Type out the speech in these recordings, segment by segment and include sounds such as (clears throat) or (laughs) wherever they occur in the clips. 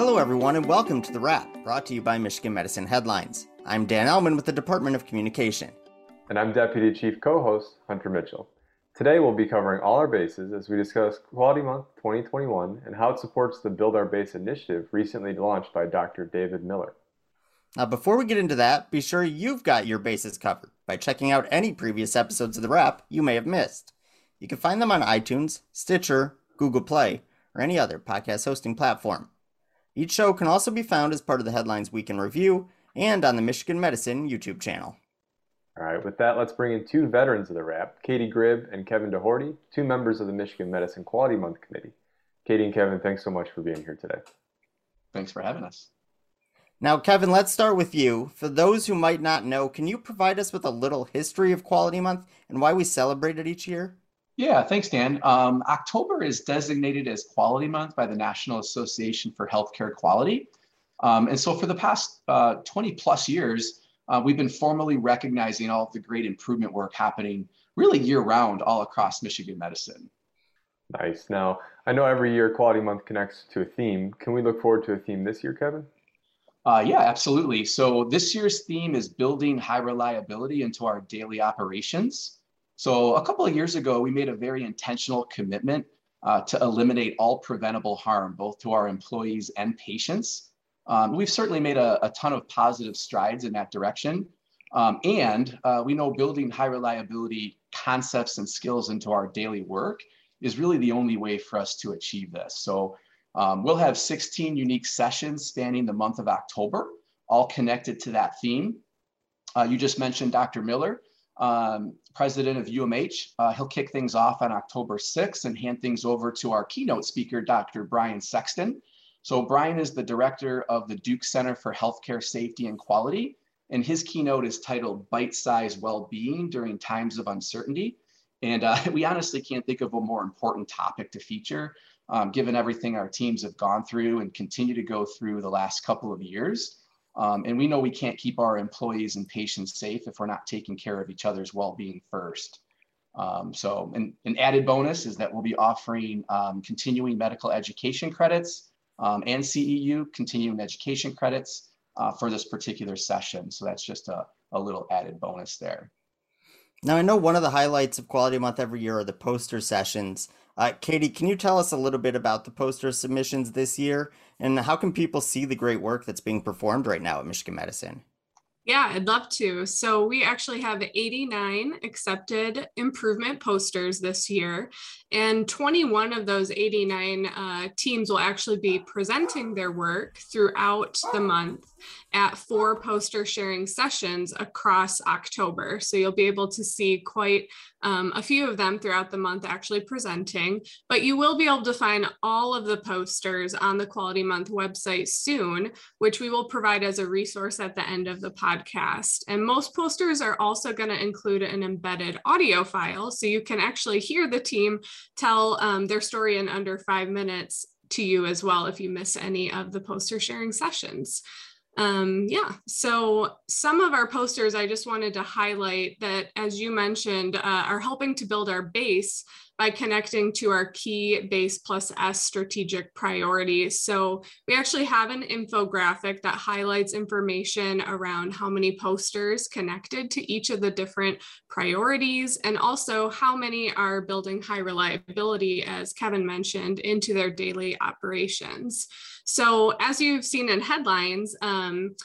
Hello, everyone, and welcome to The Wrap, brought to you by Michigan Medicine Headlines. I'm Dan Ellman with the Department of Communication. And I'm Deputy Chief Co host Hunter Mitchell. Today, we'll be covering all our bases as we discuss Quality Month 2021 and how it supports the Build Our Base initiative recently launched by Dr. David Miller. Now, before we get into that, be sure you've got your bases covered by checking out any previous episodes of The Wrap you may have missed. You can find them on iTunes, Stitcher, Google Play, or any other podcast hosting platform. Each show can also be found as part of the Headlines Week in Review and on the Michigan Medicine YouTube channel. All right, with that, let's bring in two veterans of the wrap, Katie Gribb and Kevin DeHorty, two members of the Michigan Medicine Quality Month Committee. Katie and Kevin, thanks so much for being here today. Thanks for having us. Now, Kevin, let's start with you. For those who might not know, can you provide us with a little history of Quality Month and why we celebrate it each year? Yeah, thanks, Dan. Um, October is designated as Quality Month by the National Association for Healthcare Quality. Um, and so for the past uh, 20 plus years, uh, we've been formally recognizing all of the great improvement work happening really year round all across Michigan medicine. Nice. Now, I know every year Quality Month connects to a theme. Can we look forward to a theme this year, Kevin? Uh, yeah, absolutely. So this year's theme is building high reliability into our daily operations. So a couple of years ago, we made a very intentional commitment uh, to eliminate all preventable harm, both to our employees and patients. Um, we've certainly made a, a, ton of positive strides in that direction. Um, and uh, we know building high reliability concepts and skills into our daily work is really the only way for us to achieve this. So um, we'll have 16 unique sessions spanning the month of October, all connected to that theme. Uh, you just mentioned Dr. Miller, um, president of UMH. Uh, he'll kick things off on October 6th and hand things over to our keynote speaker, Dr. Brian Sexton. So Brian is the director of the Duke Center for Healthcare Safety and Quality, and his keynote is titled Bite-Size Well-Being During Times of Uncertainty. And uh, (laughs) we honestly can't think of a more important topic to feature um, given everything our teams have gone through and continue to go through the last couple of years. Um, and we know we can't keep our employees and patients safe if we're not taking care of each other's well-being first. Um, so an, an, added bonus is that we'll be offering um, continuing medical education credits um, and CEU continuing education credits uh, for this particular session. So that's just a, a little added bonus there. Now, I know one of the highlights of Quality Month every year are the poster sessions. Uh, Katie, can you tell us a little bit about the poster submissions this year and how can people see the great work that's being performed right now at Michigan Medicine? Yeah, I'd love to. So, we actually have 89 accepted improvement posters this year, and 21 of those 89 uh, teams will actually be presenting their work throughout the month at four poster sharing sessions across October. So you'll be able to see quite um, a few of them throughout the month actually presenting, but you will be able to find all of the posters on the Quality Month website soon, which we will provide as a resource at the end of the podcast. And most posters are also going to include an embedded audio file, so you can actually hear the team tell um, their story in under five minutes to you as well if you miss any of the poster sharing sessions. Um, yeah, so some of our posters I just wanted to highlight that, as you mentioned, uh, are helping to build our base by connecting to our key base plus S strategic priorities. So we actually have an infographic that highlights information around how many posters connected to each of the different priorities and also how many are building high reliability, as Kevin mentioned, into their daily operations. So as you've seen in headlines, um,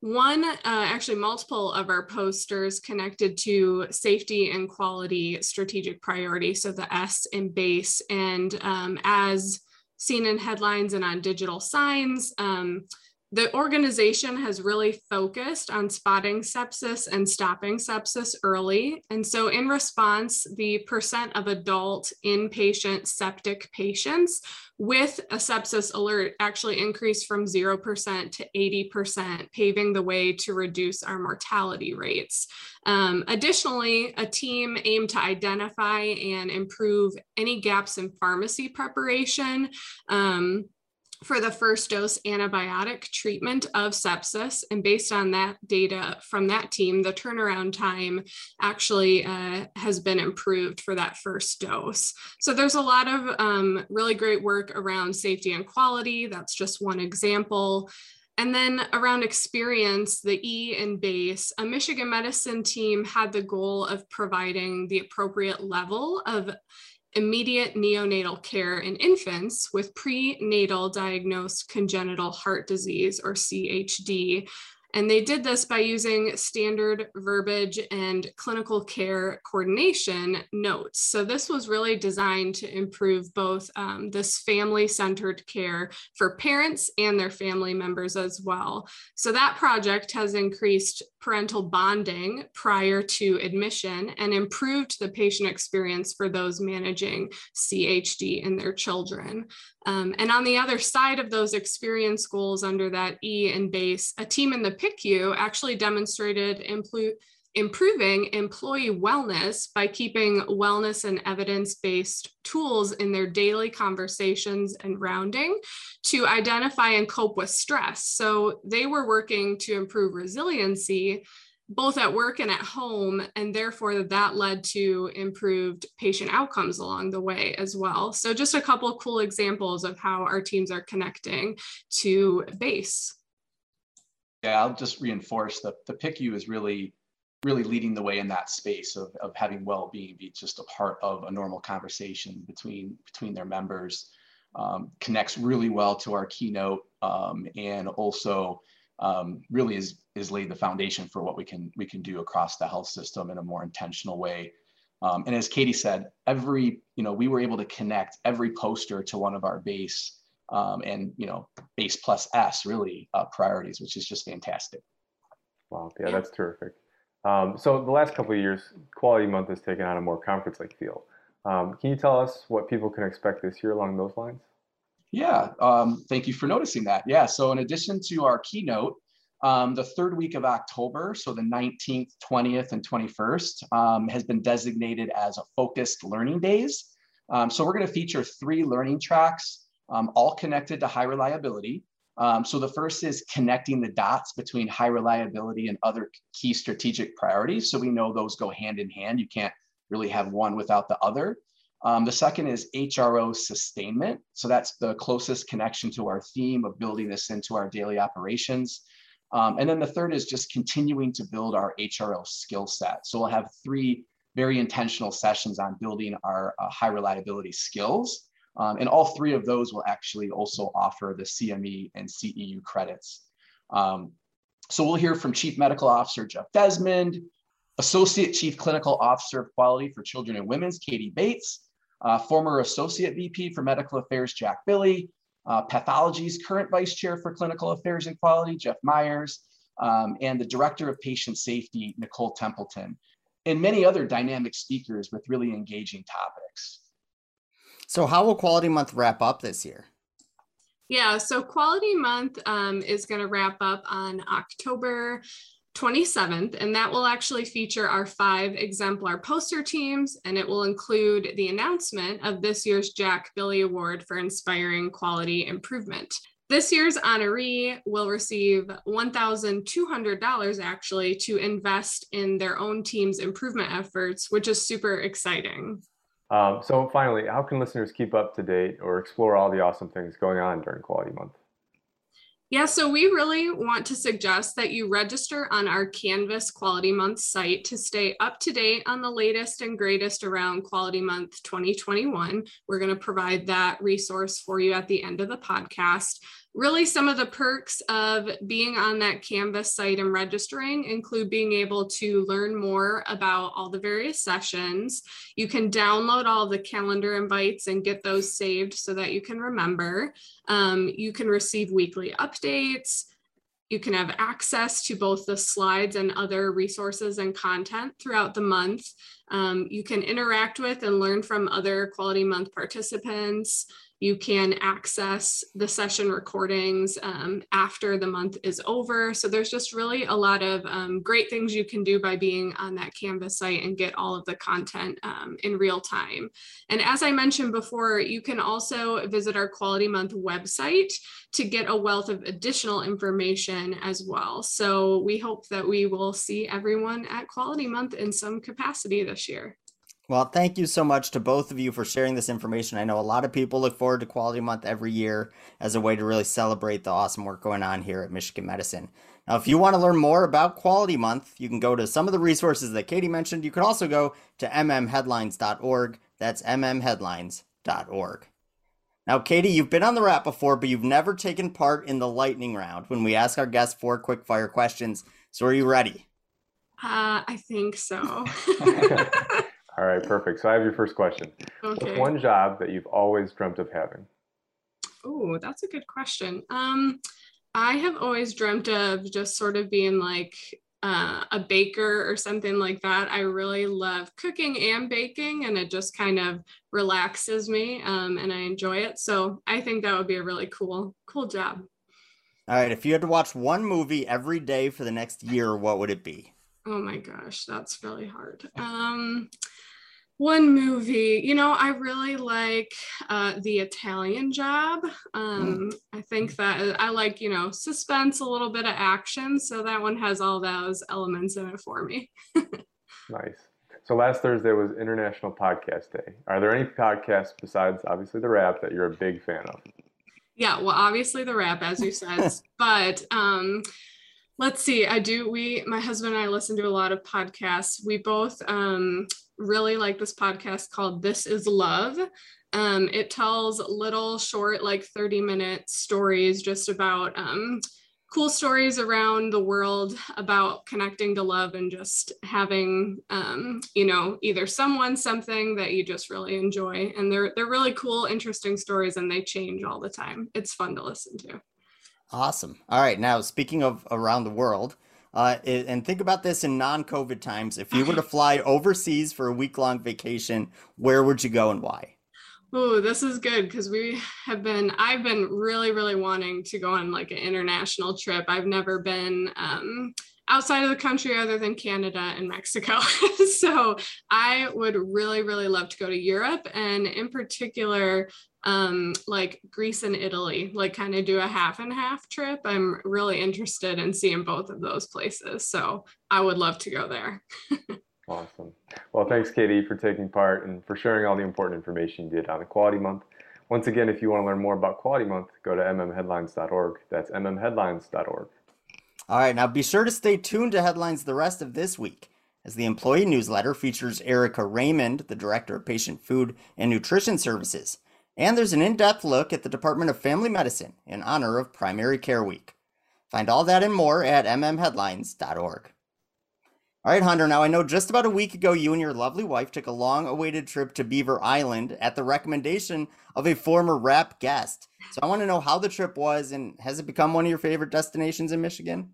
one, uh, actually multiple of our posters connected to safety and quality strategic priority. So the S in base and um, as seen in headlines and on digital signs, um, the organization has really focused on spotting sepsis and stopping sepsis early. And so, in response, the percent of adult inpatient septic patients with a sepsis alert actually increased from 0% to 80%, paving the way to reduce our mortality rates. Um, additionally, a team aimed to identify and improve any gaps in pharmacy preparation. Um, for the first dose antibiotic treatment of sepsis. And based on that data from that team, the turnaround time actually uh, has been improved for that first dose. So there's a lot of um, really great work around safety and quality. That's just one example. And then around experience, the E and base, a Michigan medicine team had the goal of providing the appropriate level of immediate neonatal care in infants with prenatal diagnosed congenital heart disease or CHD and they did this by using standard verbiage and clinical care coordination notes. So this was really designed to improve both um, this family-centered care for parents and their family members as well. So that project has increased parental bonding prior to admission and improved the patient experience for those managing CHD in their children. Um, and on the other side of those experience goals under that E and base, a team in the PICU actually demonstrated improving employee wellness by keeping wellness and evidence-based tools in their daily conversations and rounding to identify and cope with stress. So they were working to improve resiliency both at work and at home, and therefore that led to improved patient outcomes along the way as well. So, just a couple cool examples of how our teams are connecting to base. Yeah, I'll just reinforce that the PICU is really, really leading the way in that space of, of having well-being be just a part of a normal conversation between between their members. Um, connects really well to our keynote um, and also um, really is is laid the foundation for what we can we can do across the health system in a more intentional way. Um, and as Katie said, every you know we were able to connect every poster to one of our base um, and you know base plus S really uh, priorities, which is just fantastic. Wow, yeah, that's terrific. Um, so the last couple of years, Quality Month has taken on a more conference-like feel. Um, can you tell us what people can expect this year along those lines? Yeah, um, thank you for noticing that. Yeah, so in addition to our keynote, um, the third week of October, so the 19th, 20th, and 21st, um, has been designated as a focused learning days. Um, so we're going to feature three learning tracks, um, all connected to high reliability. Um, so the first is connecting the dots between high reliability and other key strategic priorities. So we know those go hand in hand. You can't really have one without the other. Um, the second is HRO sustainment. So that's the closest connection to our theme of building this into our daily operations. Um, and then the third is just continuing to build our HRO skill set. So we'll have three very intentional sessions on building our uh, high reliability skills. Um, and all three of those will actually also offer the CME and CEU credits. Um, so we'll hear from Chief Medical Officer Jeff Desmond, Associate Chief Clinical Officer of Quality for Children and Women's, Katie Bates, uh, former Associate VP for Medical Affairs, Jack Billi, uh, Pathology's current Vice Chair for Clinical Affairs and Quality, Jeff Myers, um, and the Director of Patient Safety, Nicole Templeton, and many other dynamic speakers with really engaging topics. So, how will Quality Month wrap up this year? Yeah, so Quality Month um, is going to wrap up on October 27th, and that will actually feature our five exemplar poster teams, and it will include the announcement of this year's Jack Billi Award for Inspiring Quality Improvement. This year's honoree will receive $1,200 actually to invest in their own team's improvement efforts, which is super exciting. Um, so, finally, how can listeners keep up to date or explore all the awesome things going on during Quality Month? Yeah, so we really want to suggest that you register on our Canvas Quality Month site to stay up to date on the latest and greatest around Quality Month 2021. We're going to provide that resource for you at the end of the podcast. Really, some of the perks of being on that Canvas site and registering include being able to learn more about all the various sessions. You can download all the calendar invites and get those saved so that you can remember. Um, you can receive weekly updates. You can have access to both the slides and other resources and content throughout the month. Um, you can interact with and learn from other Quality Month participants. You can access the session recordings um, after the month is over. So there's just really a lot of um, great things you can do by being on that Canvas site and get all of the content um, in real time. And as I mentioned before, you can also visit our Quality Month website to get a wealth of additional information as well. So we hope that we will see everyone at Quality Month in some capacity this year. Well, thank you so much to both of you for sharing this information. I know a lot of people look forward to Quality Month every year as a way to really celebrate the awesome work going on here at Michigan Medicine. Now, if you want to learn more about Quality Month, you can go to some of the resources that Katie mentioned. You can also go to mmheadlines.org. That's mmheadlines.org. Now, Katie, you've been on the wrap before, but you've never taken part in the lightning round when we ask our guests four quick fire questions. So, are you ready? Uh, I think so. (laughs) (laughs) All right, perfect. So I have your first question. Okay. What's one job that you've always dreamt of having? Oh, that's a good question. Um, I have always dreamt of just sort of being like uh, a baker or something like that. I really love cooking and baking, and it just kind of relaxes me, um, and I enjoy it. So I think that would be a really cool, cool job. All right, if you had to watch one movie every day for the next year, what would it be? Oh my gosh, that's really hard. Um, one movie you know i really like uh, the italian job. Um, mm. i think that i like you know suspense a little bit of action so that one has all those elements in it for me. Nice. So last thursday was international podcast day. Are there any podcasts besides obviously the wrap that you're a big fan of? Yeah well obviously the wrap as you said (laughs) but um let's see i do we my husband and i listen to a lot of podcasts. We both um really like this podcast called This Is Love. Um, it tells little short, like 30 minute stories just about um, cool stories around the world about connecting to love and just having, um, you know, either someone, something that you just really enjoy. And they're, they're really cool, interesting stories and they change all the time. It's fun to listen to. Awesome. All right. Now, speaking of around the world, uh, and think about this in non-COVID times. If you were to (clears throat) fly overseas for a week-long vacation, where would you go and why? Oh, this is good because we have been. I've been really, really wanting to go on like an international trip. I've never been um, outside of the country other than Canada and Mexico. (laughs) so I would really, really love to go to Europe and, in particular, um, like Greece and Italy, like kind of do a half and half trip. I'm really interested in seeing both of those places. So I would love to go there. (laughs) awesome. Well, thanks, Katie, for taking part and for sharing all the important information you did on the Quality Month. Once again, if you want to learn more about Quality Month, go to mmheadlines.org. That's mmheadlines.org. All right, now be sure to stay tuned to headlines the rest of this week, as the employee newsletter features Erica Raymond, the Director of Patient Food and Nutrition Services. And there's an in depth look at the Department of Family Medicine in honor of Primary Care Week. Find all that and more at mmheadlines.org. All right, Hunter, now I know just about a week ago you and your lovely wife took a long awaited trip to Beaver Island at the recommendation of a former Wrap guest. So I want to know how the trip was and has it become one of your favorite destinations in Michigan?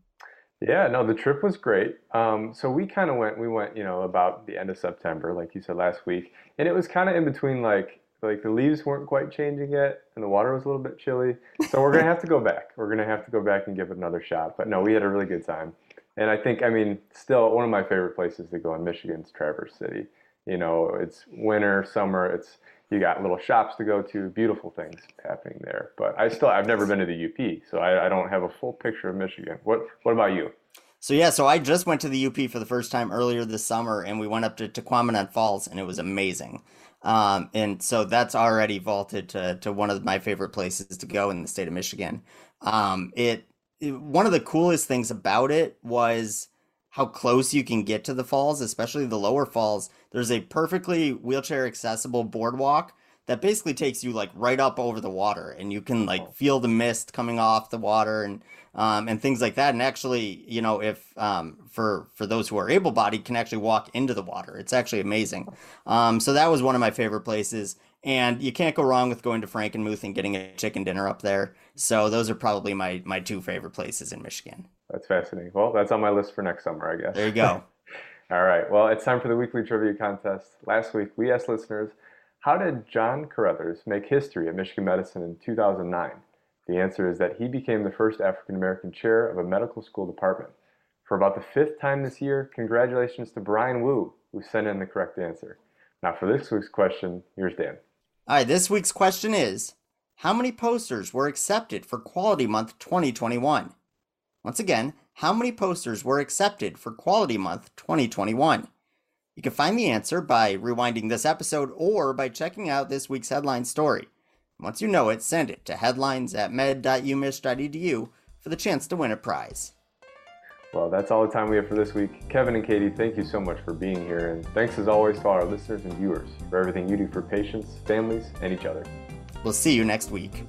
Yeah, no, the trip was great. Um, so we kind of went, we went, you know, about the end of September, like you said last week, and it was kind of in between, like, like the leaves weren't quite changing yet, and the water was a little bit chilly. So we're gonna have to go back. We're gonna have to go back and give it another shot. But no, we had a really good time, and I think, I mean, still one of my favorite places to go in Michigan is Traverse City. You know, it's winter, summer. It's you got little shops to go to, beautiful things happening there. But I still, I've never been to the UP, so I, I don't have a full picture of Michigan. What What about you? So yeah, so I just went to the UP for the first time earlier this summer, and we went up to Tahquamenon Falls, and it was amazing. Um, and so that's already vaulted to, to one of my favorite places to go in the state of Michigan. Um, it, it one of the coolest things about it was how close you can get to the falls, especially the lower falls. There's a perfectly wheelchair accessible boardwalk that basically takes you like right up over the water and you can like feel the mist coming off the water and um, and things like that. And actually, you know, if um, for for those who are able-bodied, can actually walk into the water. It's actually amazing. Um, so that was one of my favorite places. And you can't go wrong with going to Frankenmuth and getting a chicken dinner up there. So those are probably my my two favorite places in Michigan. That's fascinating. Well, that's on my list for next summer, I guess. There you go. (laughs) All right. Well, it's time for the weekly trivia contest. Last week, we asked listeners How did John Carethers make history at Michigan Medicine in 2009? The answer is that he became the first African American chair of a medical school department. For about the fifth time this year, congratulations to Brian Wu, who sent in the correct answer. Now, for this week's question, here's Dan. All right, this week's question is How many posters were accepted for Quality Month 2021? Once again, how many posters were accepted for Quality Month 2021? You can find the answer by rewinding this episode or by checking out this week's headline story. Once you know it, send it to headlines at med.umich.edu for the chance to win a prize. Well, that's all the time we have for this week. Kevin and Katie, thank you so much for being here. And thanks as always to our listeners and viewers for everything you do for patients, families, and each other. We'll see you next week.